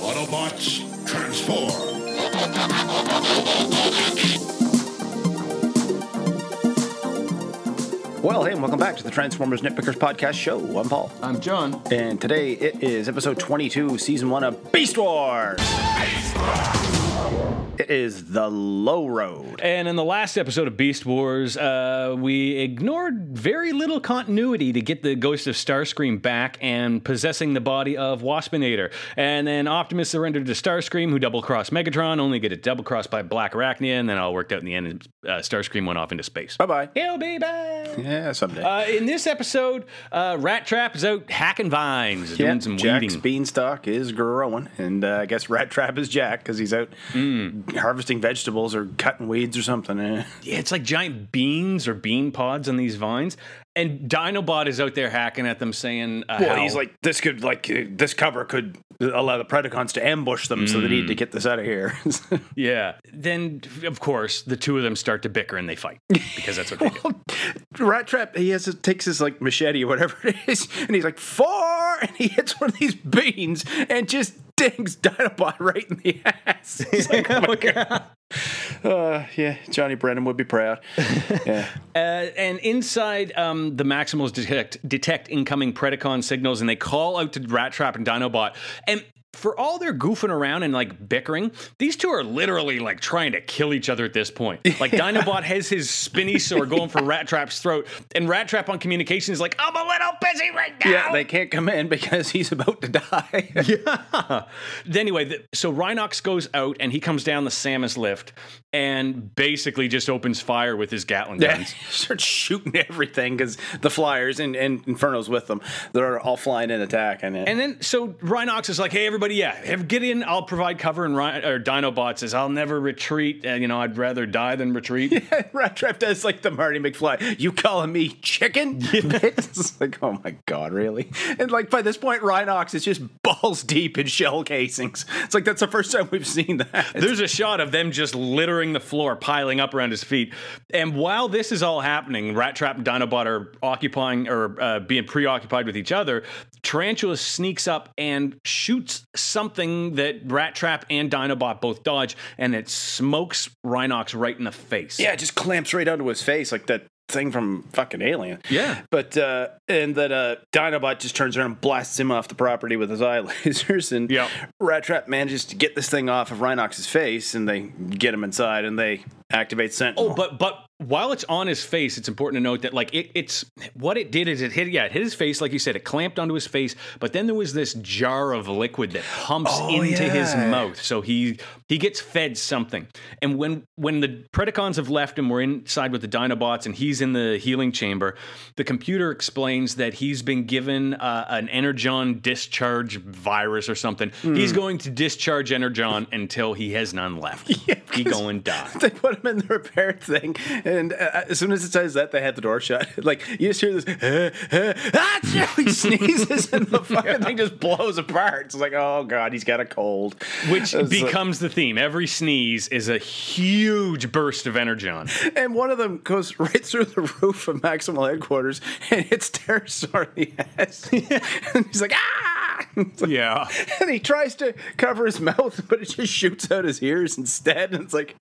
Autobots, transform! Well, hey, and welcome back to the Transformers Nitpickers Podcast Show. I'm Paul. I'm John. And today it is episode 22, season one of Beast Wars. It is the low road. And in the last episode of Beast Wars, uh, we ignored very little continuity to get the ghost of Starscream back and possessing the body of Waspinator. And then Optimus surrendered to Starscream, who double crossed Megatron, only get it double crossed by Black Arachnia, and then all worked out in the end. And uh, Starscream went off into space. Bye bye. He'll be back. Yeah, someday. Uh, in this episode, uh, Rat Trap is out hacking vines, yeah, doing some Jack's weeding. beanstalk is growing, and uh, I guess Rat Trap is Jack because he's out Mm. harvesting vegetables or cutting weeds or something. eh? Yeah, it's like giant beans or bean pods on these vines. And Dinobot is out there hacking at them, saying, uh, Well, how- he's like, this could like uh, this cover could allow the Predacons to ambush them, so they Mm. need to get this out of here. Yeah. Then, of course, the two of them start to bicker and they fight because that's what they do. Rat Trap, he has takes his like machete or whatever it is, and he's like four, and he hits one of these beans and just dings Dinobot right in the ass. He's like, oh my god. Uh, yeah, Johnny Brennan would be proud. Yeah. Uh, and inside, um, the Maximals detect detect incoming Predacon signals, and they call out to Rat Trap and Dinobot. And for all their goofing around and like bickering, these two are literally like trying to kill each other at this point. Like Dinobot has his spinny sword going for Rat Trap's throat, and Rat Trap on communication is like, "I'm a little busy right now." Yeah, they can't come in because he's about to die. yeah. Anyway, the, so Rhinox goes out and he comes down the Samus lift and basically just opens fire with his Gatling guns. he starts shooting everything because the Flyers and, and Inferno's with them. They're all flying in attacking it. And then, so Rhinox is like, "Hey, everybody, yeah, have- get in. I'll provide cover." And Rhin- or Dinobot says, "I'll never retreat. And you know, I'd rather die than retreat." Rat Trap does like the Marty McFly. You calling me chicken? it's like, oh my god, really? And like by this point, Rhinox is just balls deep in shell casings. It's like that's the first time we've seen that. There's a shot of them just littering the floor, piling up around his feet. And while this is all happening, Rat Trap and Dinobot are occupying or uh, being preoccupied with each other. Tarantula sneaks up and shoots something that Rat Trap and Dinobot both dodge, and it smokes Rhinox right in the face. yeah, it just clamps right onto his face like that thing from fucking Alien. Yeah. But uh and then uh Dinobot just turns around and blasts him off the property with his eye lasers and Yep. Rat Trap manages to get this thing off of Rhinox's face and they get him inside and they activate Sentinel. Oh, but but while it's on his face, it's important to note that like it, it's what it did is it hit yeah it hit his face like you said it clamped onto his face, but then there was this jar of liquid that pumps Oh, into his mouth, so he he gets fed something. And when when the Predacons have left and we're inside with the Dinobots and he's in the healing chamber, the computer explains that he's been given uh, an Energon discharge virus or something. Hmm. He's going to discharge Energon until he has none left. Yeah, he going to die. they put him in the repair thing, and uh, as soon as it says that, they had the door shut. Like you just hear this, uh, uh, ah, he sneezes, and the fucking thing just blows apart. It's like, oh god, he's got a cold. Which It's like- becomes the theme. Every sneeze is a huge burst of energon. and one of them goes right through the roof of Maximal headquarters and hits Terrorsaur in the ass. and he's like, ah! Like- Yeah. And he tries to cover his mouth, but it just shoots out his ears instead. And it's like,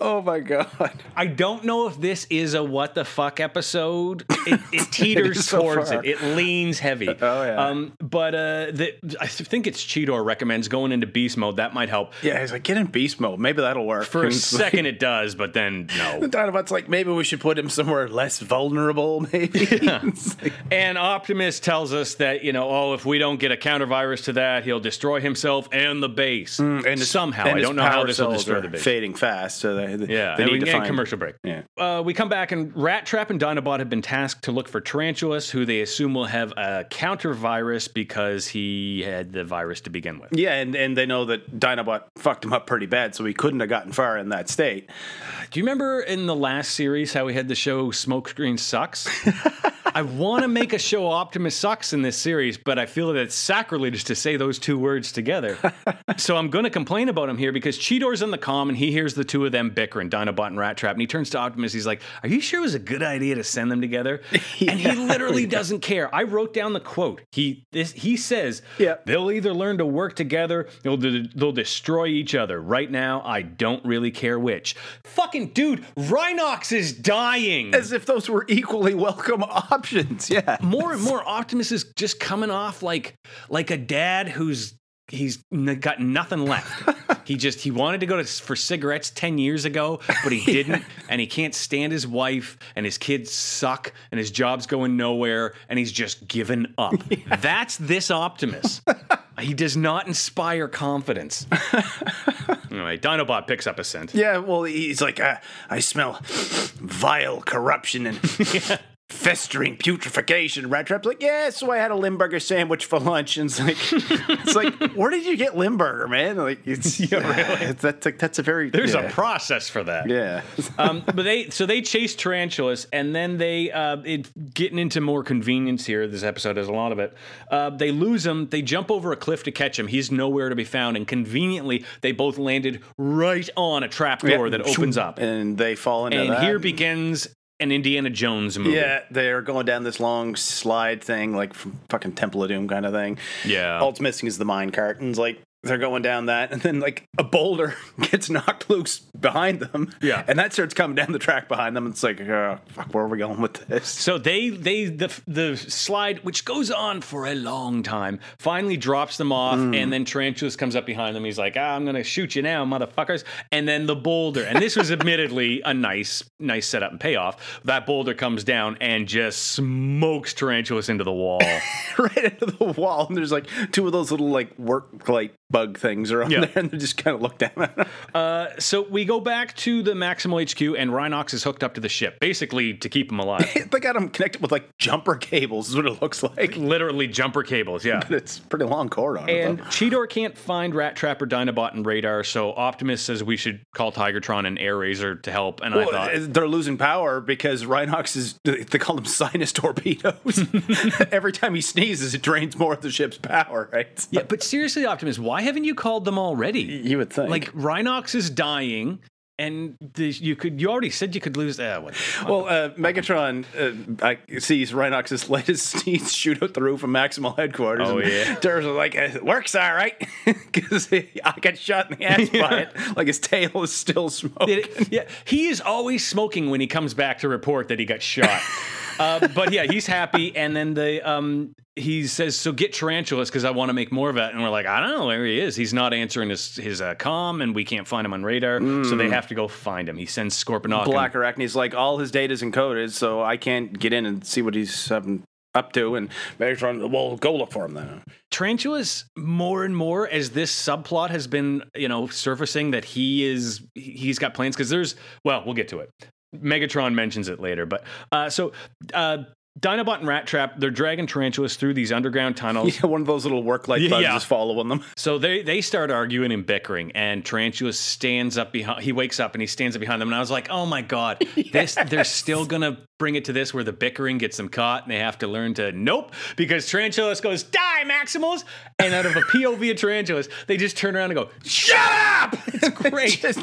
oh my god. I don't know if this is a what the fuck episode. It, it teeters so towards far. it. It leans heavy. Oh, yeah. Um, but uh, the, I think it's Cheetor recommends going into beast mode. That might help. Yeah, he's like, get in beast mode. Maybe that'll work. For a And like- second, it does, but then no. The Dinobot's like, maybe we should put him somewhere less vulnerable, maybe. It's like- And Optimus tells us that, you know, oh, if we don't get a counter virus to that, he'll destroy himself and the base. and Somehow. and I don't know how this will destroy the base. Fading fast, so they, they- Yeah, they need we to find commercial break. Yeah. Uh, we come back and Rat Trap and Dinobot have been tasked to look for Tarantulas, who they assume will have a counter virus because he had the virus to begin with. Yeah, and, and they know that Dinobot fucked him up pretty bad, so he couldn't have gotten far in that state. Do you remember in the last series how we had the show Smokescreen Sucks? I want to make a show Optimus sucks in this series, but I feel that it's sacrilege to say those two words together. so I'm going to complain about him here because Cheetor's in the comm and he hears the two of them bickering, Dinobot and Rat Trap, and he turns to Optimus. He's like, "Are you sure it was a good idea to send them together?" And he literally doesn't care. I wrote down the quote. He this he says, Yeah. they'll either learn to work together, they'll de- they'll destroy each other. Right now, I don't really care which. Fucking dude, Rhinox is dying. As if those were equally welcome options. Yeah. more and more Optimus is just coming off like like a dad who's he's got nothing left. he just he wanted to go to, for cigarettes 10 years ago, but he didn't and he can't stand his wife and his kids suck and his job's going nowhere and he's just given up. That's this Optimus. he does not inspire confidence. anyway, Dinobot picks up a scent. Yeah, well, he's like, uh, I smell vile corruption and festering putrefaction. Rat Trap's like, yeah, so I had a Limburger sandwich for lunch. And it's like, it's like, where did you get Limburger, man? Like, it's, yeah, really? It's, that's, like, that's a very, There's yeah. a process for that. Yeah. um, but they so they chase tarantulas and then they uh, it, getting into more convenience here. This episode has a lot of it. Uh, they lose him. They jump over a cliff to catch him. He's nowhere to be found. And conveniently, they both landed right on a trap trapdoor that opens up. And they fall into And that. here begins an Indiana Jones movie. Yeah, they're going down this long slide thing, like from fucking Temple of Doom kind of thing. Yeah. All it's missing is the mine cart, and it's like they're going down that, and then like a boulder gets knocked loose behind them. Yeah. and that starts coming down the track behind them. And it's like, oh, fuck, where are we going with this? So they they the the slide which goes on for a long time finally drops them off and then Tarantulas comes up behind them. He's like, ah, "I'm gonna shoot you now, motherfuckers!" And then the boulder, and this was admittedly a nice nice setup and payoff. That boulder comes down and just smokes Tarantulas into the wall. right into the wall, and there's like two of those little like work light bug things are on Yeah. there, and they just kind of look down at them. Uh, so we go back to the Maximal HQ, and Rhinox is hooked up to the ship, basically to keep him alive. they got him connected with like jumper cables, is what it looks like. Literally jumper cables, yeah. It's pretty long cord on it. And. Cheetor can't find Rat Trap or Dinobot and Radar, so Optimus says we should call Tigatron and Air Razor to help. And I thought, they're losing power because Rhinox is, they call them sinus torpedoes. Every time he sneezes, it drains more of the ship's power, right? yeah, but seriously, Optimus, why haven't you called them already? You would think. Like Rhinox is dying, and the, you could you already said you could lose. Uh, what? well, uh, Megatron uh, I sees Rhinox's latest sneeze shoot out the roof of Maximal headquarters. Oh, yeah. There's like, it works all right. Because I got shot in the ass by it. Like his tail is still smoking. It- yeah, he is always smoking when he comes back to report that he got shot. uh, but yeah, he's happy, and then the um, he says, "So get tarantulas because I want to make more of it." And we're like, "I don't know where he is. He's not answering his his uh, comm, and we can't find him on radar. So they have to go find him." He sends Scorponok. Black Arachne's like, all his data's encoded, so I can't get in and see what he's um, up to. And Megatron, well, go look for him then. tarantulas more and more as this subplot has been you know surfacing that he is he's got plans because there's well we'll get to it megatron mentions it later but uh so uh Dinobot and Rat Trap, they're dragging tarantulas through these underground tunnels. Yeah, one of those little work light Yeah, bugs yeah. is following them. So they they start arguing and bickering, and Tarantula stands up behind. He wakes up and he stands up behind them, and I was like, "Oh my god, this they're still gonna bring it to this where the bickering gets them caught, and they have to learn to nope." Because Tarantulas goes die Maximals, and out of a POV of Tarantulas, they just turn around and go shut up. It's great. Just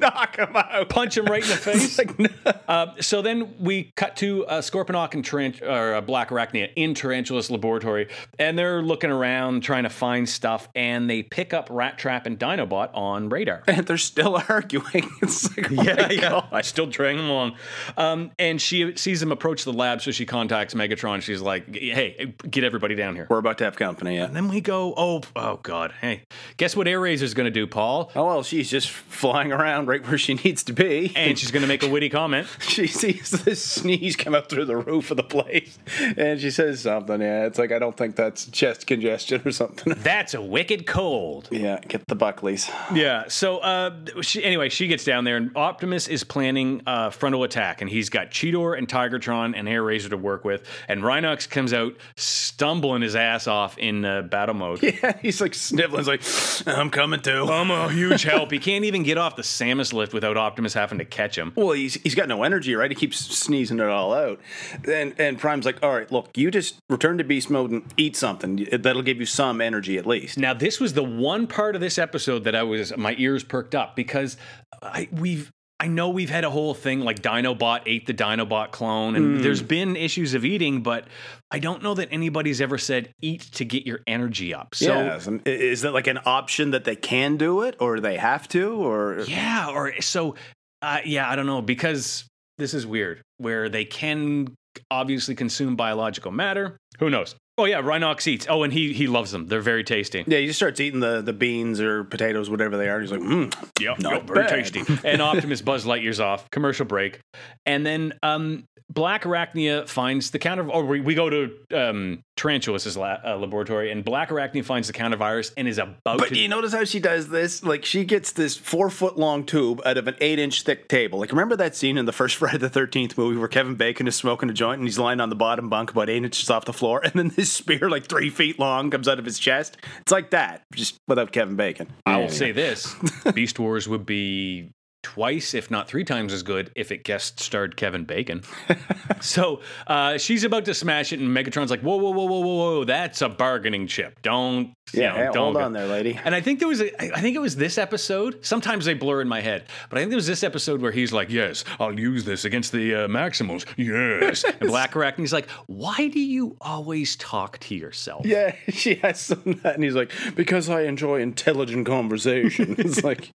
knock him out. Punch him right in the face. Like, no. Uh, so then we cut to uh, Scorponok and Tarant- or uh, Black Arachnia in Tarantula's laboratory, and they're looking around trying to find stuff, and they pick up Rat Trap and Dinobot on radar. and they're still arguing. It's like, oh my God. I still dragging them along. Um, and she sees them approach the lab, so she contacts Megatron. She's like, "Hey, get everybody down here." We're about to have company, yeah. And then we go, "Oh, oh God! Hey, guess what Air Razor's going to do, Paul?" Oh, well, she's just flying around right where she needs to be. And she's going to make a witty comment. she sees this sneeze come up through the roof of the place. And she says something. Yeah, it's like, I don't think that's chest congestion or something. That's a wicked cold. yeah, get the Buckleys. Yeah. So uh, she, anyway, she gets down there, and Optimus is planning a frontal attack, and he's got Cheetor and Tigatron and Air Razor to work with, and Rhinox comes out stumbling his ass off in uh, battle mode. Yeah, he's like sniffling. He's like, I'm coming too. I'm a huge help. He can't even get off the salmon Samus lift without Optimus having to catch him. Well, he's he's got no energy, right? He keeps sneezing it all out. And and Prime's like, all right, look, you just return to beast mode and eat something. That'll give you some energy at least. Now, this was the one part of this episode that I was my ears perked up because I, we've I know we've had a whole thing like Dinobot ate the Dinobot clone, and there's been issues of eating, but I don't know that anybody's ever said eat to get your energy up. So is that like an option that they can do it, or they have to, or yeah, or so uh, yeah, I don't know because this is weird where they can obviously consume biological matter. Who knows? Oh yeah, Rhinox eats. Oh, and he he loves them. They're very tasty. yeah, he just starts eating the, the beans or potatoes, whatever they are. And he's like, mm, Yep, Not yep, very bad. tasty. and Optimus Buzz Lightyear's off. Commercial break, and then um, Black Arachnia finds the counter. Or we, we go to um, Tarantulas' la- uh, laboratory, and Black Arachnia finds the countervirus and is about But to. do you notice how she does this? Like she gets this four foot long tube out of an eight inch thick table. Like remember that scene in the first Friday the Thirteenth movie where Kevin Bacon is smoking a joint and he's lying on the bottom bunk about eight inches off the floor, and then this spear like three feet long comes out of his chest. It's like that, just without Kevin Bacon. I will say this: Beast Wars would be twice, if not three times as good if it guest starred Kevin Bacon. so uh, she's about to smash it, and Megatron's like, "Whoa, whoa, whoa, whoa, whoa, whoa! That's a bargaining chip. Don't, you Yeah, know, hey, don't hold go- on there, lady. And I think there was, a, I think it was this episode. Sometimes they blur in my head, but I think there was this episode where he's like, "Yes, I'll use this against the uh, Maximals." Yes, and Black Arachne's like, "Why do you always talk to yourself?" Yeah, she has some of that, and he's like, because I enjoy intelligent conversation. It's like,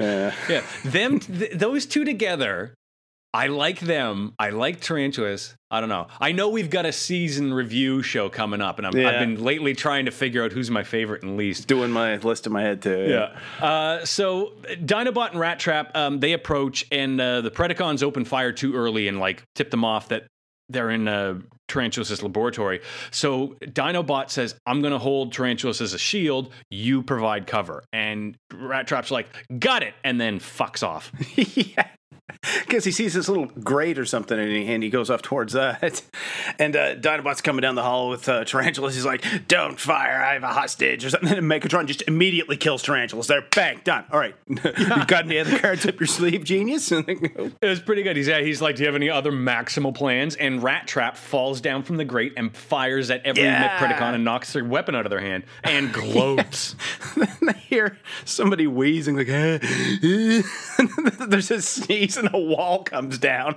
yeah. Yeah, them, th- those two together. I like them. I like Tarantulas. I don't know. I know we've got a season review show coming up, and I'm, I've Yeah. been lately trying to figure out who's my favorite and least. Doing my list in my head too. Yeah. Uh, so Dinobot and Rat Trap, um, they approach, and uh, the Predacons open fire too early and like tip them off that they're in uh, Tarantulas' laboratory. So Dinobot says, "I'm going to hold Tarantulas as a shield. You provide cover." And Rat Trap's like, "Got it," and then fucks off. yeah. Because he sees this little grate or something and he, and he goes off towards that. And uh, Dinobot's coming down the hall with uh, Tarantulas. He's like, Don't fire, I have a hostage or something. And Megatron just immediately kills Tarantulas. They're bang, done. All right. you got any other cards up your sleeve, genius? And they go, It was pretty good. He's yeah, he's like, "Do you have any other maximal plans?" And Rat Trap falls down from the grate and fires at every Yeah. Predacon and knocks their weapon out of their hand and gloats. and they hear somebody wheezing like, "Eh, eh." there's a sneeze and a wall comes down,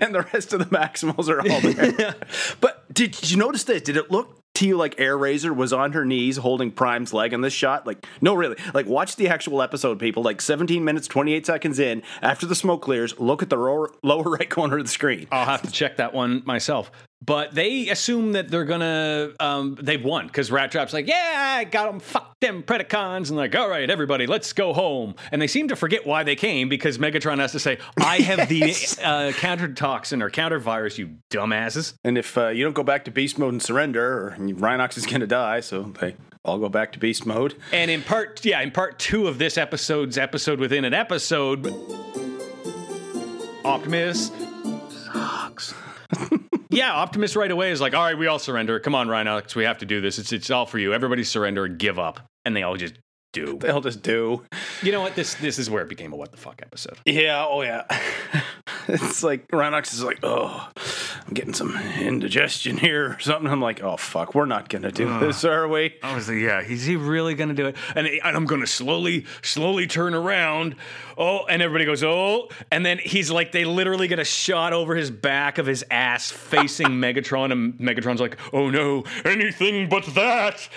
and the rest of the Maximals are all there. but did, did you notice this? Did it look to you like Air Razor was on her knees holding Prime's leg in this shot? Like, no, really. Like, watch the actual episode, people. Like, 17 minutes, 28 seconds in, after the smoke clears, look at the lower, lower right corner of the screen. I'll have to check that one myself. But they assume that they're gonna um, they've won because Rat Trap's like, yeah, I got them, fuck them Predacons, and like, all right, everybody, let's go home. And they seem to forget why they came because Megatron has to say, I have Yes. the uh, counter toxin or counter virus, you dumbasses. And if uh, you don't go back to beast mode and surrender, or Rhinox is going to die, so they all go back to beast mode. And in part, yeah, in part two of this episode's episode within an episode, Optimus sucks. yeah, Optimus right away is like, all right, we all surrender. Come on, Rhinox, we have to do this. It's it's all for you. Everybody surrender give up. And they all just do. They'll just do. You know what? This this is where it became a what the fuck episode. Yeah, oh yeah. it's like Rhinox is like, oh, I'm getting some indigestion here or something. I'm like, oh fuck, we're not gonna do this, are we? I was like, yeah, is he really gonna do it? And, and I'm gonna slowly, slowly turn around. Oh, and everybody goes, oh, and then he's like, they literally get a shot over his back of his ass facing Megatron, and Megatron's like, oh no, anything but that.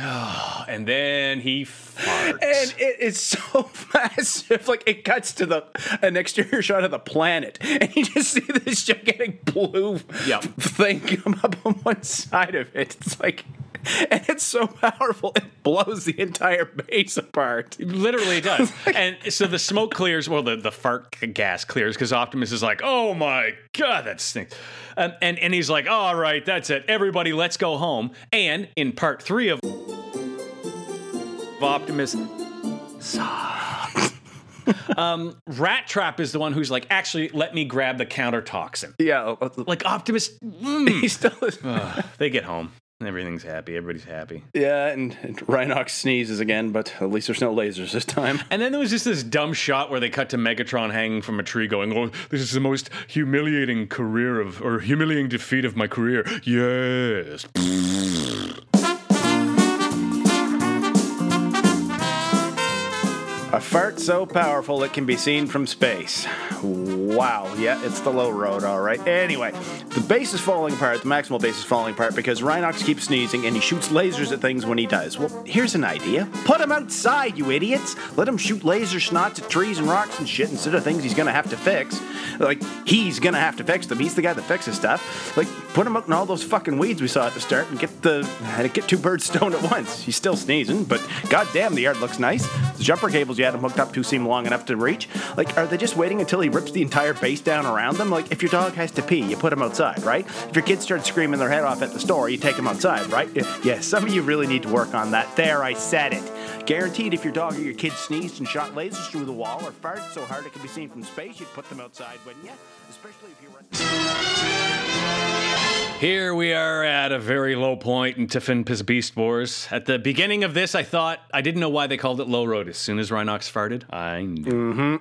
and then he farts. And it is so massive. Like it cuts to the an exterior shot of the planet, and you just see this gigantic blue Yep. thing come up on one side of it. It's like, and it's so powerful, it blows the entire base apart. Literally it does. and so the smoke clears, well, the, the fart gas clears because Optimus is like, oh my God, that stinks. Um, and, and he's like, all right, that's it. Everybody, let's go home. And in part three of Optimus um, Rat Trap is the one who's like, actually, let me grab the counter toxin. Yeah, Like Optimus, mm, he still is. they get home. Everything's happy. Everybody's happy. Yeah, and, and Rhinox sneezes again, but at least there's no lasers this time. And then there was just this dumb shot where they cut to Megatron hanging from a tree, going, "Oh, this is the most humiliating career of, or humiliating defeat of my career." Yes. A fart so powerful it can be seen from space. Wow, yeah, it's the low road, all right. Anyway, the base is falling apart, the maximal base is falling apart because Rhinox keeps sneezing and he shoots lasers at things when he does. Well, here's an idea put him outside, you idiots! Let him shoot laser snots at trees and rocks and shit instead of things he's gonna have to fix. Like, he's gonna have to fix them. He's the guy that fixes stuff. Like, put him out in all those fucking weeds we saw at the start and get the get two birds stoned at once. He's still sneezing, but goddamn, the yard looks nice. The jumper cables you had him hooked up to seem long enough to reach. Like, are they just waiting until he rips the entire base down around them? Like, if your dog has to pee, you put him outside, right? If your kids start screaming their head off at the store, you take them outside, right? Yeah, some of you really need to work on that. There, I said it. Guaranteed, if your dog or your kid sneezed and shot lasers through the wall or farted so hard it could be seen from space, you'd put them outside, wouldn't you? Especially if you're. Here we are at a very low point in Tiffin Piss Beast Wars. At the beginning of this, I thought I didn't know why they called it Low Road. As soon as Rhinox farted, I knew.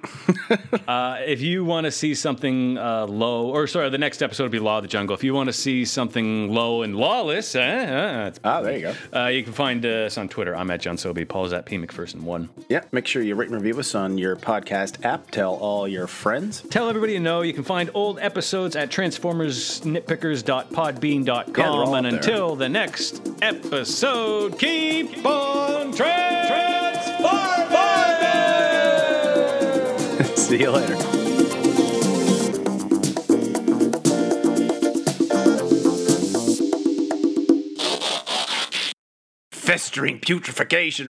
uh, if you want to see something uh, low, or sorry, the next episode will be Law of the Jungle. If you want to see something low and lawless, uh, Ah, there you go. uh, you can find us on Twitter. I'm at John Sobey. Paul is at P McPherson one. Yeah, make sure you rate and review us on your podcast app. Tell all your friends. Tell everybody you know you can find old episodes at transformersnitpickers.podbean.com. Yeah, they're all and up there. until the next episode, keep on transforming! See you later. Festering putrefaction.